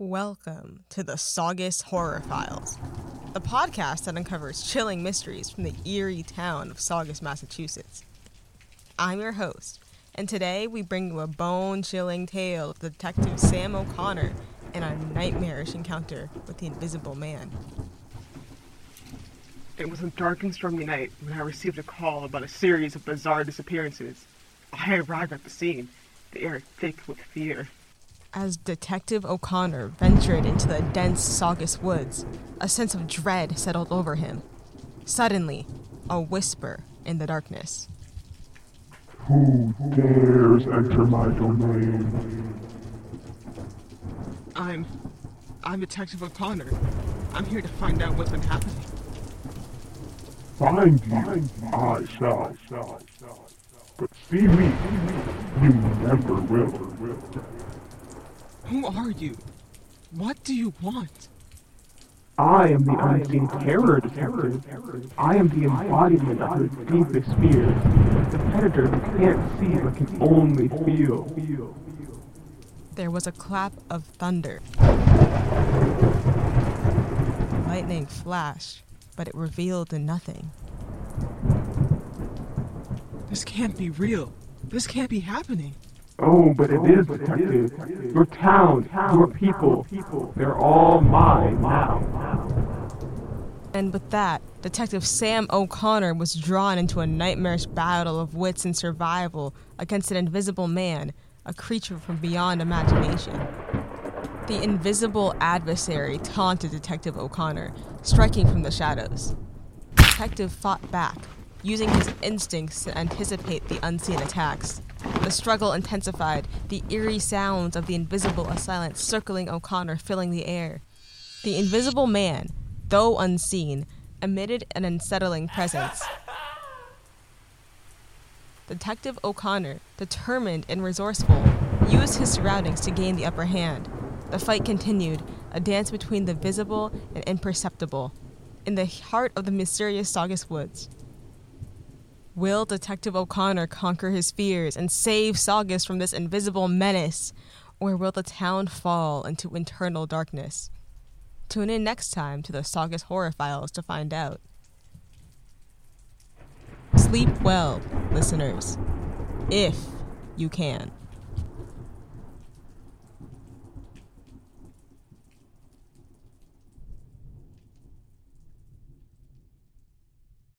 Welcome to the Saugus Horror Files, the podcast that uncovers chilling mysteries from the eerie town of Saugus, Massachusetts. I'm your host, and today we bring you a bone chilling tale of Detective Sam O'Connor and a nightmarish encounter with the Invisible Man. It was a dark and stormy night when I received a call about a series of bizarre disappearances. I arrived at the scene, the air thick with fear. As Detective O'Connor ventured into the dense Saugus woods, a sense of dread settled over him. Suddenly, a whisper in the darkness. Who dares enter my domain? I'm. I'm Detective O'Connor. I'm here to find out what's been happening. Find you, I shall. But see me, you never will. Who are you? What do you want? I am the unseen terror detective. I am the embodiment of your deepest fears. The predator who can't see but can only feel. There was a clap of thunder. Lightning flashed, but it revealed nothing. This can't be real. This can't be happening. Oh, but it is, detective. Your town, your people, they're all mine now. And with that, Detective Sam O'Connor was drawn into a nightmarish battle of wits and survival against an invisible man, a creature from beyond imagination. The invisible adversary taunted Detective O'Connor, striking from the shadows. Detective fought back, using his instincts to anticipate the unseen attacks. The struggle intensified, the eerie sounds of the invisible assailant circling O'Connor filling the air. The invisible man, though unseen, emitted an unsettling presence. Detective O'Connor, determined and resourceful, used his surroundings to gain the upper hand. The fight continued, a dance between the visible and imperceptible, in the heart of the mysterious Saugus Woods. Will Detective O'Connor conquer his fears and save Saugus from this invisible menace? Or will the town fall into eternal darkness? Tune in next time to the Saugus Horror Files to find out. Sleep well, listeners, if you can.